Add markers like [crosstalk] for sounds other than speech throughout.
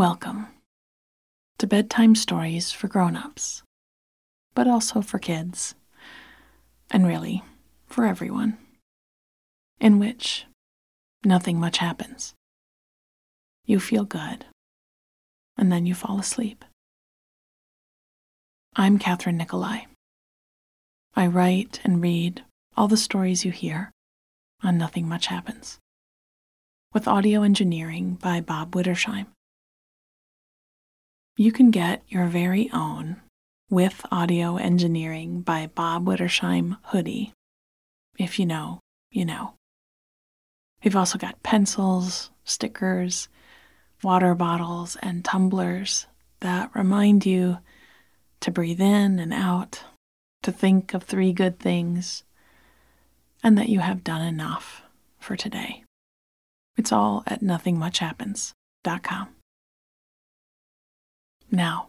Welcome to bedtime stories for grown-ups, but also for kids, and really for everyone, in which nothing much happens. You feel good, and then you fall asleep. I'm Kathryn Nicolai. I write and read all the stories you hear on Nothing Much Happens, with audio engineering by Bob Wittersheim. You can get your very own with audio engineering by Bob Wittersheim hoodie. If you know, you know. We've also got pencils, stickers, water bottles, and tumblers that remind you to breathe in and out, to think of three good things, and that you have done enough for today. It's all at nothingmuchhappens.com. Now,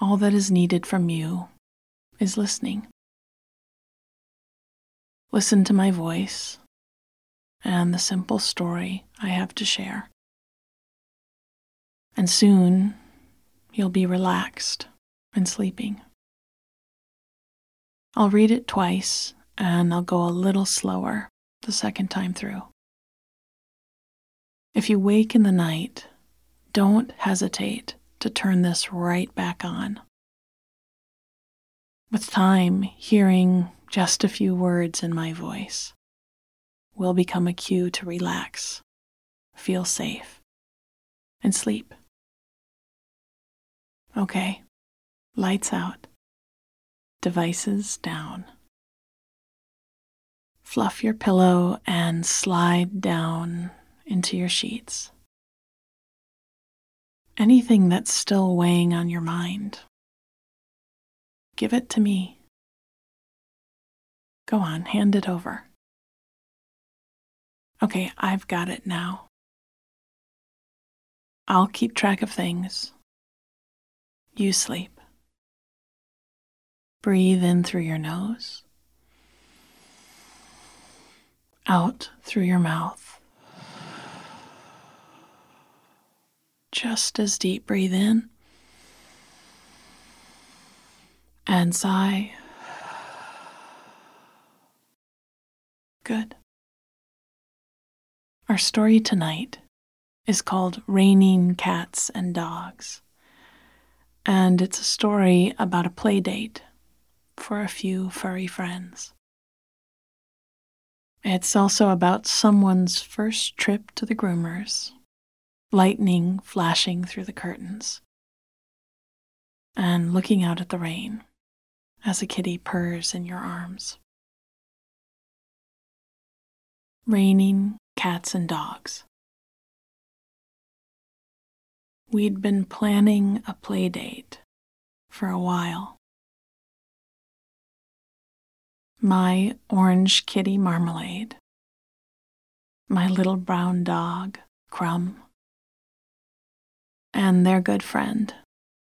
all that is needed from you is listening. Listen to my voice and the simple story I have to share. And soon you'll be relaxed and sleeping. I'll read it twice and I'll go a little slower the second time through. If you wake in the night, don't hesitate to turn this right back on. With time, hearing just a few words in my voice will become a cue to relax, feel safe, and sleep. Okay, lights out, devices down. Fluff your pillow and slide down into your sheets anything that's still weighing on your mind. Give it to me. Go on, hand it over. Okay, I've got it now. I'll keep track of things. You sleep. Breathe in through your nose, out through your mouth. Just as deep. Breathe in and sigh. Good. Our story tonight is called Raining Cats and Dogs, and it's a story about a play date for a few furry friends. It's also about someone's first trip to the groomers lightning flashing through the curtains, and looking out at the rain as a kitty purrs in your arms. Raining cats and dogs. We'd been planning a play date for a while. My orange kitty Marmalade, my little brown dog Crumb, and their good friend,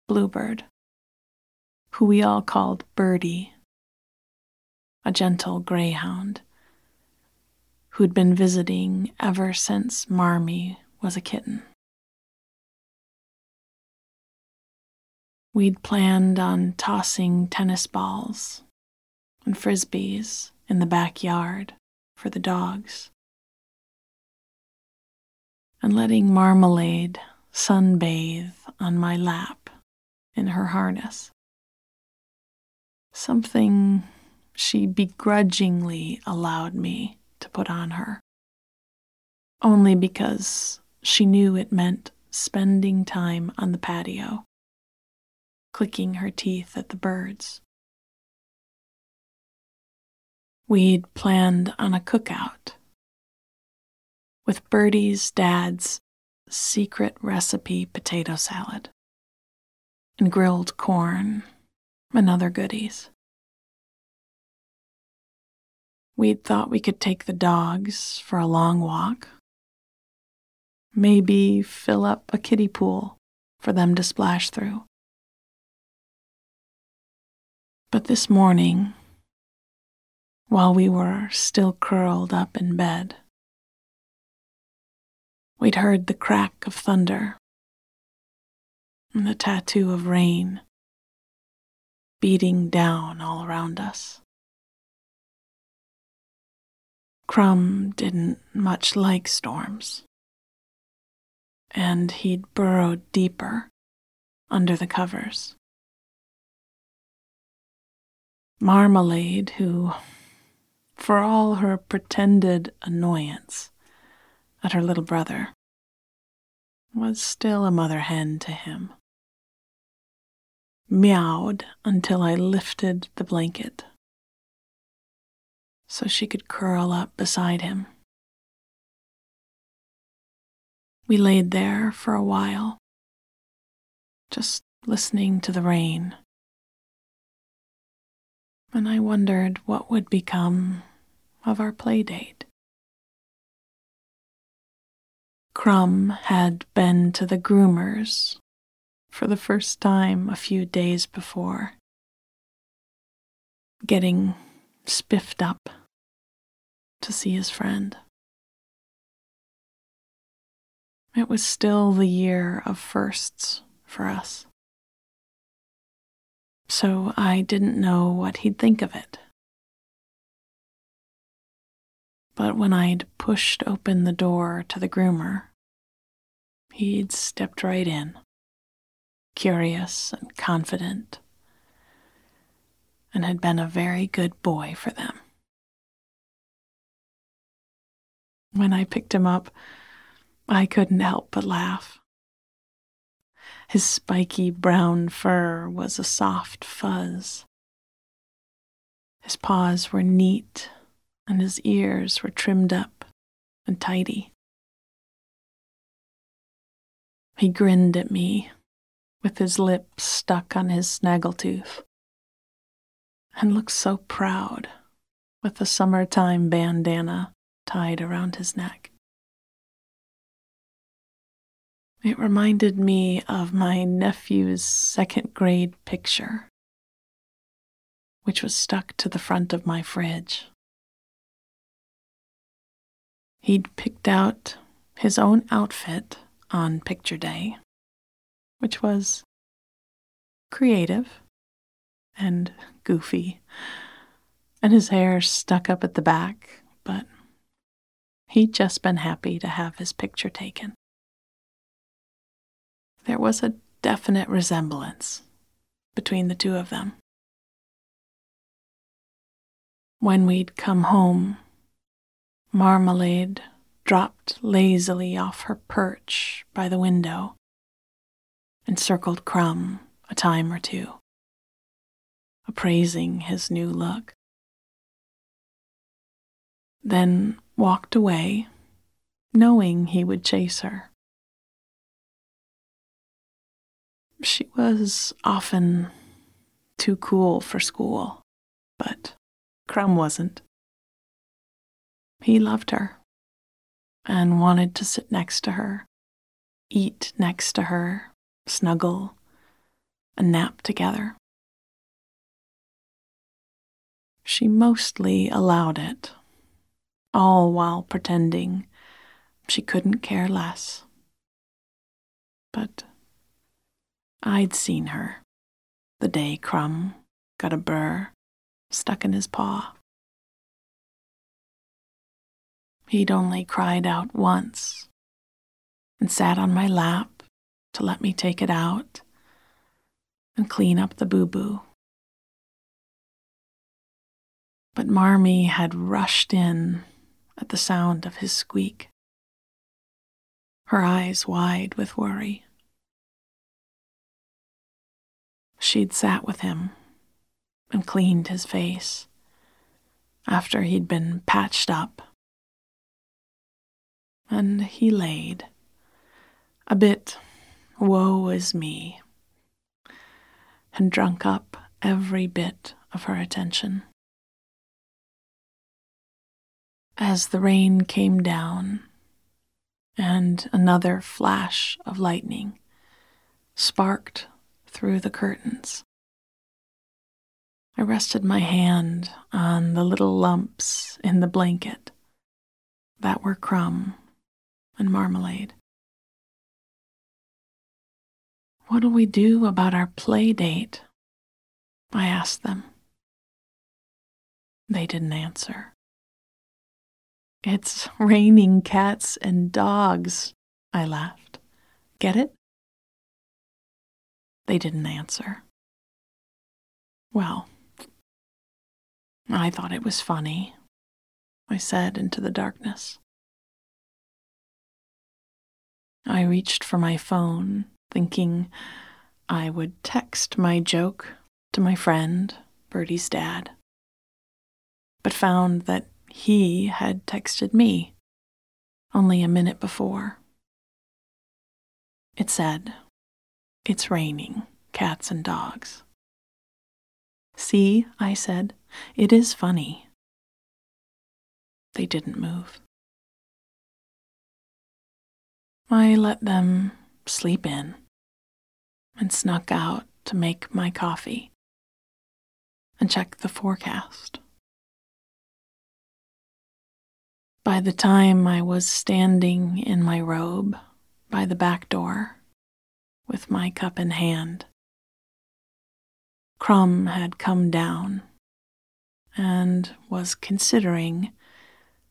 Bluebird, who we all called Birdie, a gentle greyhound who'd been visiting ever since Marmee was a kitten. We'd planned on tossing tennis balls and frisbees in the backyard for the dogs and letting Marmalade sunbathe on my lap in her harness. Something she begrudgingly allowed me to put on her, only because she knew it meant spending time on the patio, clicking her teeth at the birds. We'd planned on a cookout with Birdie's dad's secret recipe potato salad and grilled corn and other goodies. We'd thought we could take the dogs for a long walk, maybe fill up a kiddie pool for them to splash through. But this morning, while we were still curled up in bed, We'd heard the crack of thunder and the tattoo of rain beating down all around us. Crumb didn't much like storms, and he'd burrowed deeper under the covers. Marmalade, who, for all her pretended annoyance at her little brother, was still a mother hen to him meowed until I lifted the blanket so she could curl up beside him. We laid there for a while, just listening to the rain. And I wondered what would become of our play date. Crumb had been to the groomers for the first time a few days before, getting spiffed up to see his friend. It was still the year of firsts for us. So I didn't know what he'd think of it. But when I'd pushed open the door to the groomer, he'd stepped right in curious and confident, and had been a very good boy for them. When I picked him up, I couldn't help but laugh. His spiky brown fur was a soft fuzz. His paws were neat, and his ears were trimmed up and tidy. He grinned at me with his lips stuck on his snaggletooth, and looked so proud with the summertime bandana tied around his neck. It reminded me of my nephew's second grade picture, which was stuck to the front of my fridge. He'd picked out his own outfit on picture day which was creative and goofy, and his hair stuck up at the back, but he'd just been happy to have his picture taken. There was a definite resemblance between the two of them. When we'd come home, Marmalade dropped lazily off her perch by the window and circled Crumb a time or two, appraising his new look. Then walked away, knowing he would chase her. She was often too cool for school, but Crumb wasn't. He loved her and wanted to sit next to her, eat next to her, snuggle, and nap together. She mostly allowed it, all while pretending she couldn't care less. But I'd seen her the day Crumb got a burr stuck in his paw. He'd only cried out once and sat on my lap to let me take it out and clean up the boo boo. But Marmee had rushed in at the sound of his squeak, her eyes wide with worry. She'd sat with him and cleaned his face after he'd been patched up. And he laid, a bit woe is me, and drunk up every bit of her attention. As the rain came down, and another flash of lightning sparked through the curtains. I rested my hand on the little lumps in the blanket that were crumb and marmalade. What'll we do about our play date? I asked them. They didn't answer. It's raining cats and dogs, I laughed. Get it? They didn't answer. Well, I thought it was funny, I said into the darkness. I reached for my phone, thinking I would text my joke to my friend, Birdie's dad, but found that he had texted me only a minute before. It said, It's raining, cats and dogs. See, I said, it is funny. They didn't move. I let them sleep in and snuck out to make my coffee and check the forecast. By the time I was standing in my robe by the back door with my cup in hand, Crumb had come down and was considering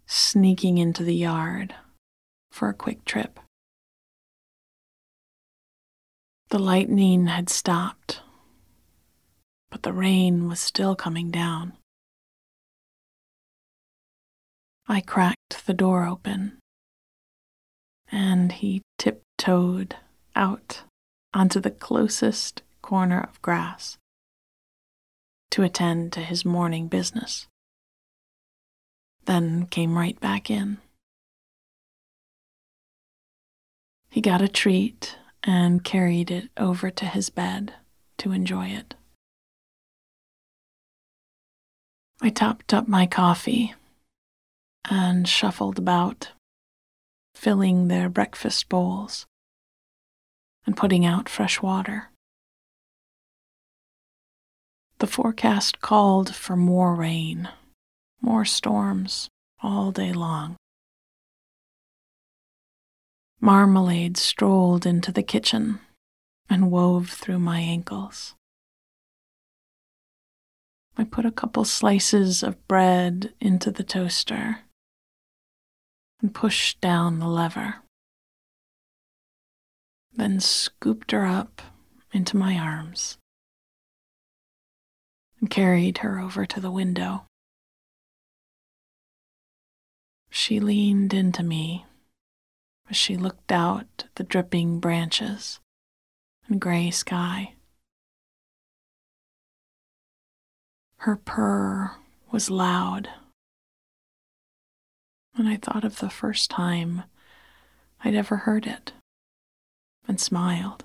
sneaking into the yard for a quick trip. The lightning had stopped, but the rain was still coming down. I cracked the door open, and he tiptoed out onto the closest corner of grass to attend to his morning business, then came right back in. He got a treat and carried it over to his bed to enjoy it. I topped up my coffee and shuffled about, filling their breakfast bowls and putting out fresh water. The forecast called for more rain, more storms all day long. Marmalade strolled into the kitchen and wove through my ankles. I put a couple slices of bread into the toaster and pushed down the lever. Then scooped her up into my arms and carried her over to the window. She leaned into me as she looked out at the dripping branches and gray sky. Her purr was loud, and I thought of the first time I'd ever heard it and smiled.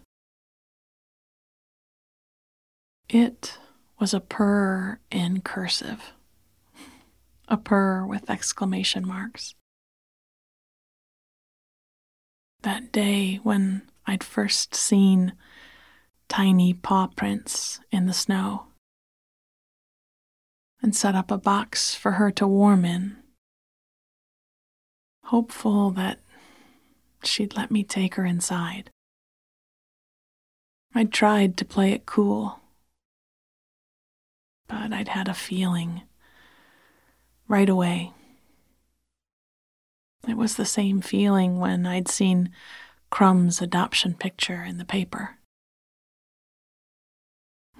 It was a purr in cursive, [laughs] a purr with exclamation marks that day when I'd first seen tiny paw prints in the snow and set up a box for her to warm in, hopeful that she'd let me take her inside. I'd tried to play it cool, but I'd had a feeling right away it was the same feeling when I'd seen Crumb's adoption picture in the paper.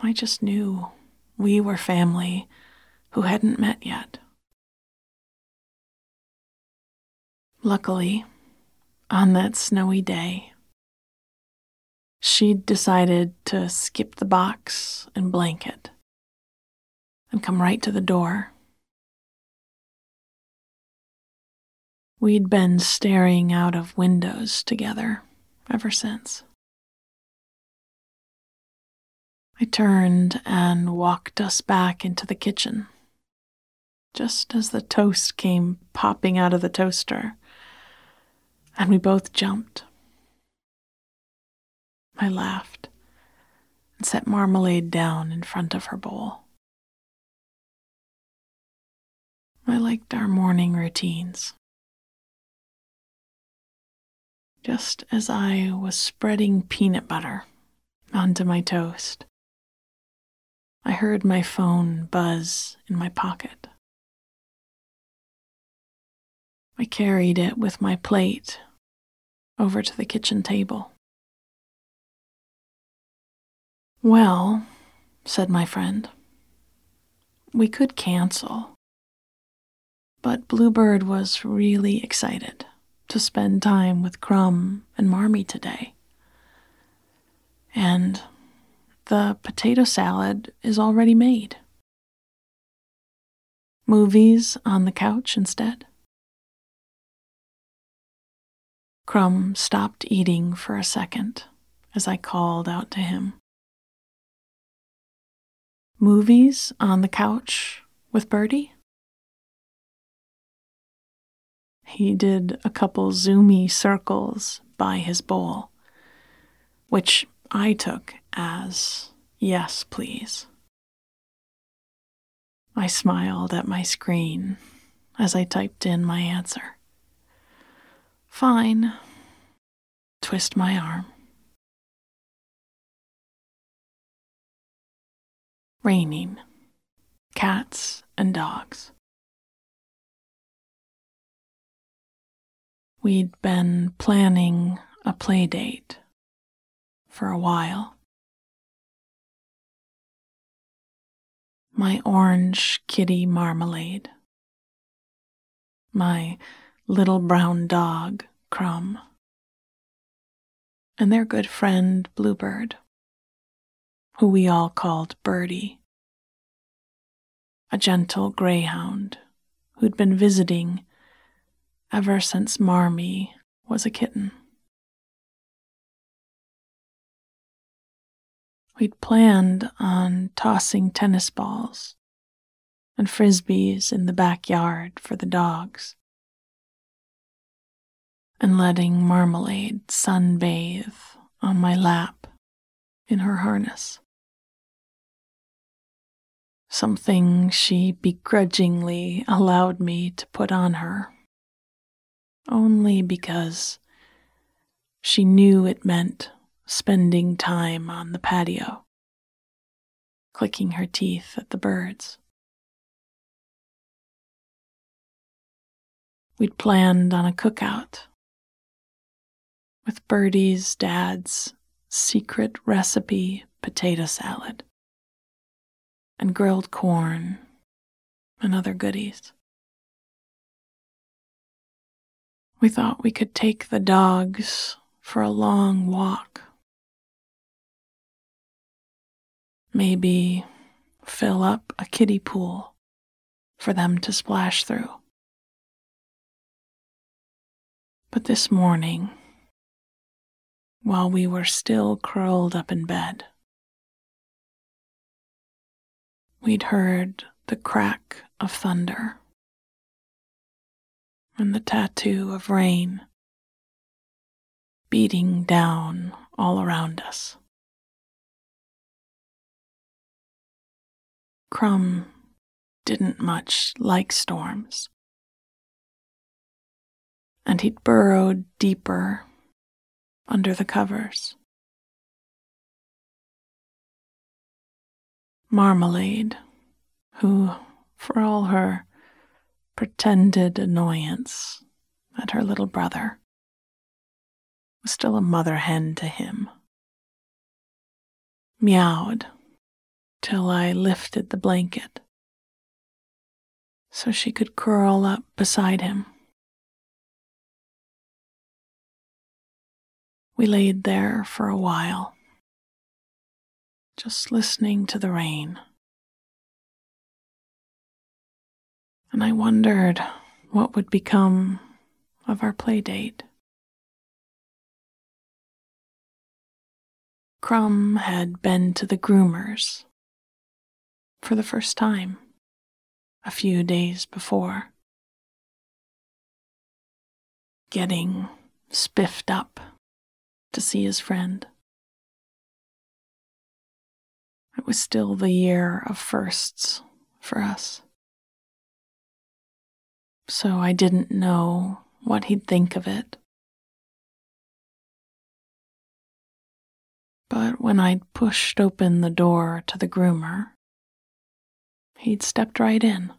I just knew we were family who hadn't met yet. Luckily, on that snowy day, she'd decided to skip the box and blanket and come right to the door We'd been staring out of windows together ever since. I turned and walked us back into the kitchen. Just as the toast came popping out of the toaster, and we both jumped. I laughed and set marmalade down in front of her bowl. I liked our morning routines. Just as I was spreading peanut butter onto my toast. I heard my phone buzz in my pocket. I carried it with my plate over to the kitchen table. Well, said my friend, we could cancel. But Bluebird was really excited to spend time with Crumb and Marmee today. And the potato salad is already made. Movies on the couch instead. Crumb stopped eating for a second as I called out to him. Movies on the couch with Birdie? He did a couple zoomy circles by his bowl, which I took as yes, please. I smiled at my screen as I typed in my answer. Fine. Twist my arm. Raining. Cats and dogs. We'd been planning a play date for a while. My orange kitty marmalade. My little brown dog, Crumb. And their good friend, Bluebird, who we all called Birdie. A gentle greyhound who'd been visiting ever since Marmee was a kitten. We'd planned on tossing tennis balls and frisbees in the backyard for the dogs, and letting Marmalade sunbathe on my lap in her harness. Something she begrudgingly allowed me to put on her only because she knew it meant spending time on the patio, clicking her teeth at the birds. We'd planned on a cookout with Birdie's dad's secret recipe potato salad and grilled corn and other goodies. We thought we could take the dogs for a long walk. Maybe fill up a kiddie pool for them to splash through. But this morning, while we were still curled up in bed, we'd heard the crack of thunder and the tattoo of rain beating down all around us. Crumb didn't much like storms, and he'd burrowed deeper under the covers. Marmalade, who, for all her pretended annoyance at her little brother, was still a mother hen to him. Meowed till I lifted the blanket so she could curl up beside him. We laid there for a while, just listening to the rain. And I wondered what would become of our play date. Crumb had been to the groomers for the first time a few days before, getting spiffed up to see his friend. It was still the year of firsts for us so I didn't know what he'd think of it. But when I'd pushed open the door to the groomer, he'd stepped right in.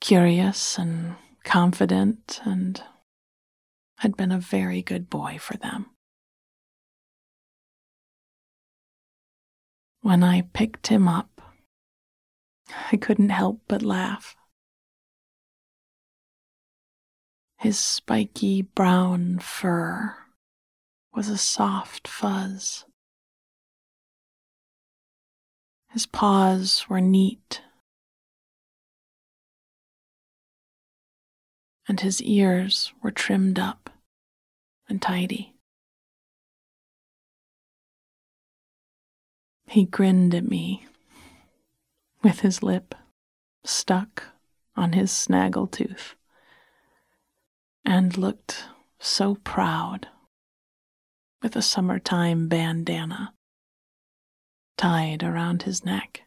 Curious and confident, and had been a very good boy for them. When I picked him up, I couldn't help but laugh. His spiky brown fur was a soft fuzz. His paws were neat, and his ears were trimmed up and tidy. He grinned at me with his lip stuck on his snaggletooth and looked so proud with a summertime bandana tied around his neck.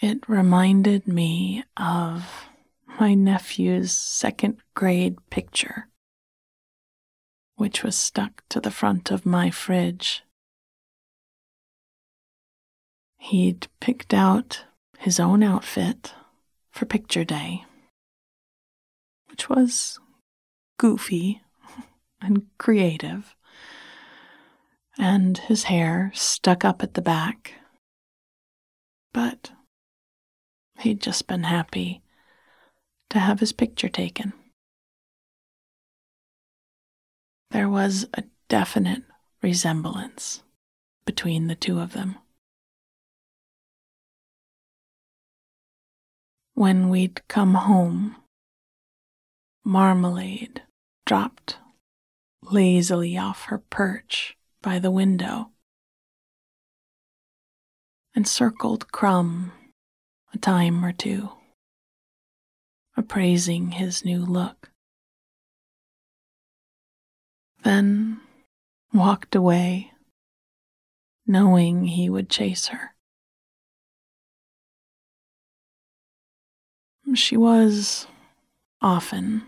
It reminded me of my nephew's second grade picture, which was stuck to the front of my fridge. He'd picked out his own outfit for picture day, which was goofy [laughs] and creative, and his hair stuck up at the back. But he'd just been happy to have his picture taken. There was a definite resemblance between the two of them. When we'd come home, Marmalade dropped lazily off her perch by the window and circled Crumb a time or two, appraising his new look. Then walked away, knowing he would chase her. She was often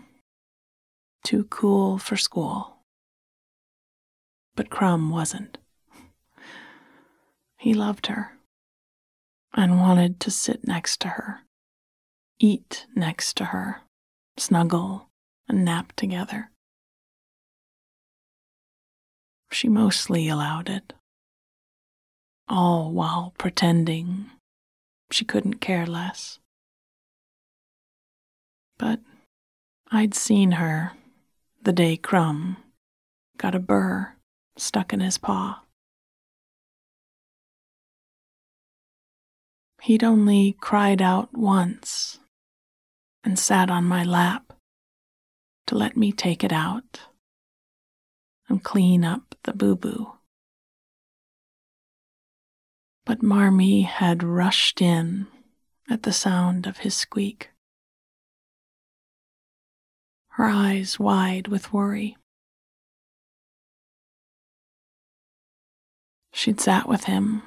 too cool for school. But Crumb wasn't. He loved her and wanted to sit next to her, eat next to her, snuggle and nap together. She mostly allowed it, all while pretending she couldn't care less but I'd seen her the day Crumb got a burr stuck in his paw. He'd only cried out once and sat on my lap to let me take it out and clean up the boo boo. But Marmee had rushed in at the sound of his squeak her eyes wide with worry. She'd sat with him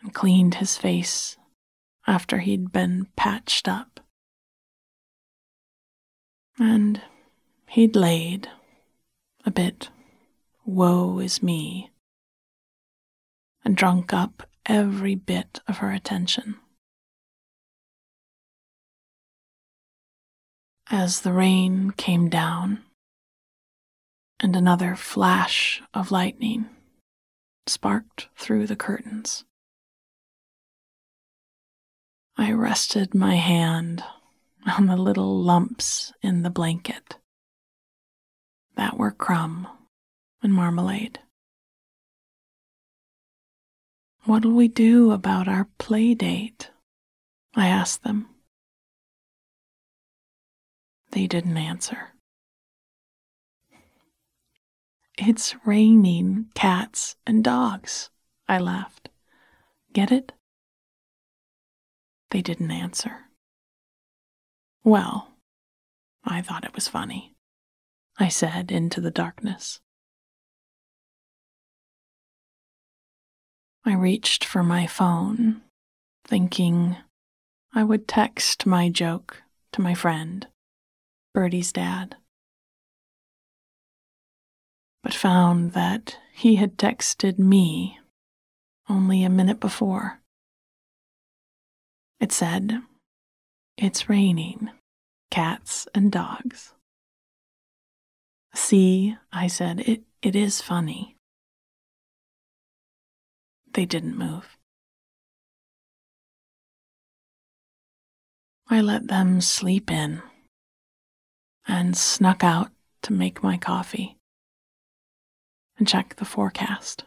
and cleaned his face after he'd been patched up. And he'd laid a bit, woe is me, and drunk up every bit of her attention. As the rain came down and another flash of lightning sparked through the curtains. I rested my hand on the little lumps in the blanket that were crumb and marmalade. What'll we do about our play date? I asked them. They didn't answer. It's raining cats and dogs, I laughed. Get it? They didn't answer. Well, I thought it was funny, I said into the darkness. I reached for my phone, thinking I would text my joke to my friend Birdie's dad but found that he had texted me only a minute before. It said, It's raining, cats and dogs. See, I said, it, it is funny. They didn't move. I let them sleep in and snuck out to make my coffee and check the forecast.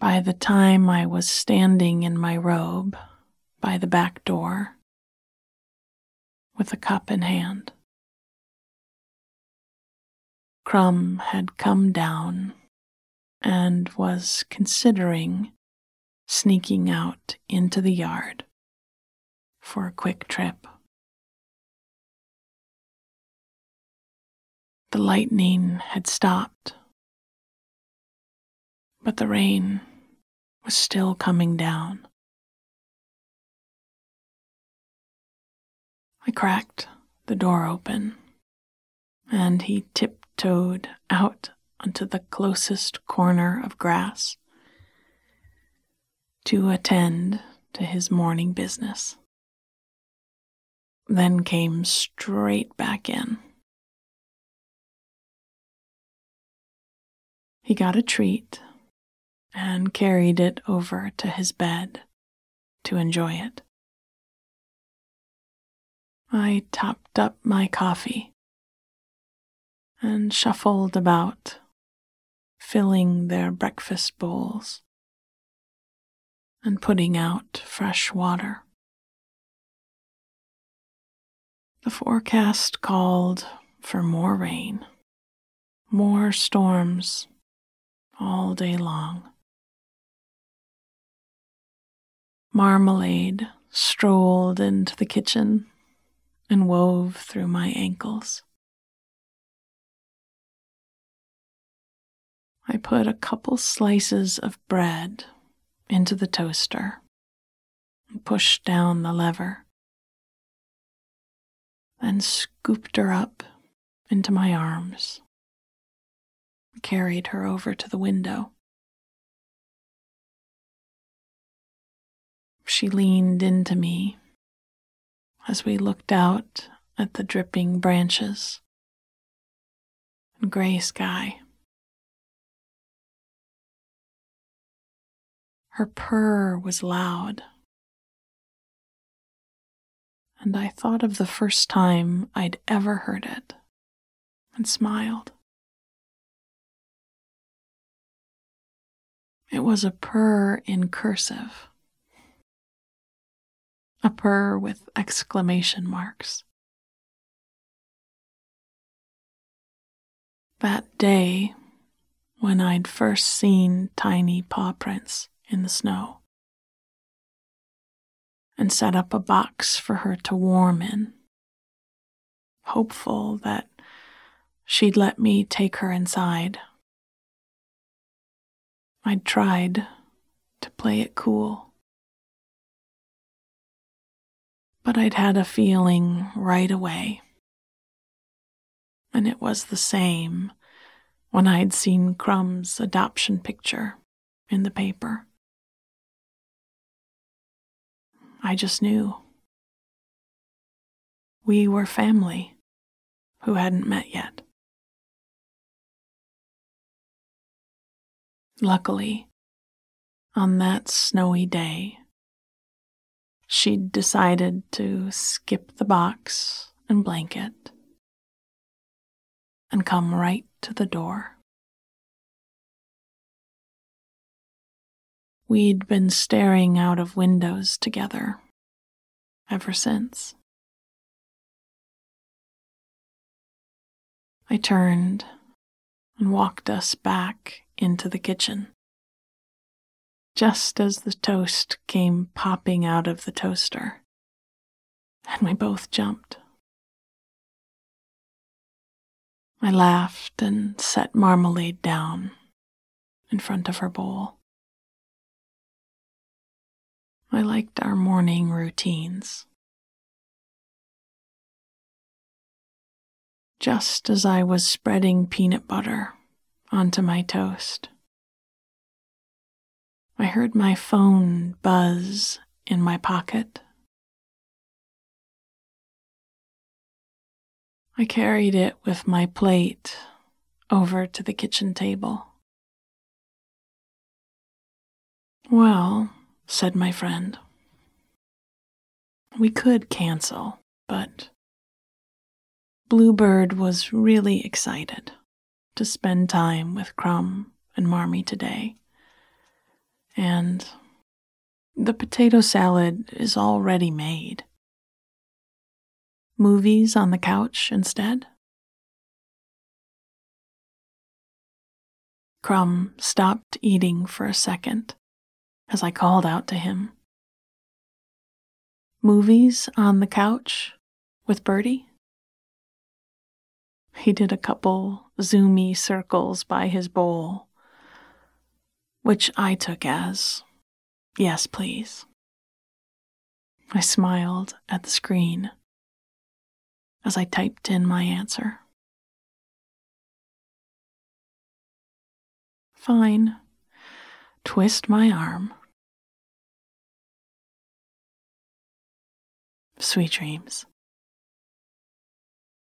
By the time I was standing in my robe by the back door with a cup in hand, Crumb had come down and was considering sneaking out into the yard for a quick trip. The lightning had stopped, but the rain was still coming down. I cracked the door open, and he tiptoed out onto the closest corner of grass to attend to his morning business. Then came straight back in. He got a treat and carried it over to his bed to enjoy it. I topped up my coffee and shuffled about, filling their breakfast bowls and putting out fresh water. The forecast called for more rain, more storms all day long. Marmalade strolled into the kitchen and wove through my ankles. I put a couple slices of bread into the toaster and pushed down the lever, then scooped her up into my arms carried her over to the window. She leaned into me as we looked out at the dripping branches and gray sky. Her purr was loud, and I thought of the first time I'd ever heard it and smiled. It was a purr in cursive, a purr with exclamation marks. That day, when I'd first seen tiny paw prints in the snow, and set up a box for her to warm in, hopeful that she'd let me take her inside I'd tried to play it cool. But I'd had a feeling right away. And it was the same when I'd seen Crumb's adoption picture in the paper. I just knew. We were family who hadn't met yet. Luckily, on that snowy day, she'd decided to skip the box and blanket and come right to the door. We'd been staring out of windows together ever since. I turned and walked us back into the kitchen. Just as the toast came popping out of the toaster, and we both jumped. I laughed and set marmalade down in front of her bowl. I liked our morning routines. just as I was spreading peanut butter onto my toast. I heard my phone buzz in my pocket. I carried it with my plate over to the kitchen table. Well, said my friend, we could cancel, but Bluebird was really excited to spend time with Crumb and Marmee today. And the potato salad is already made. Movies on the couch instead? Crumb stopped eating for a second as I called out to him. Movies on the couch with Birdie? He did a couple zoomy circles by his bowl, which I took as, yes, please. I smiled at the screen as I typed in my answer. Fine. Twist my arm. Sweet dreams.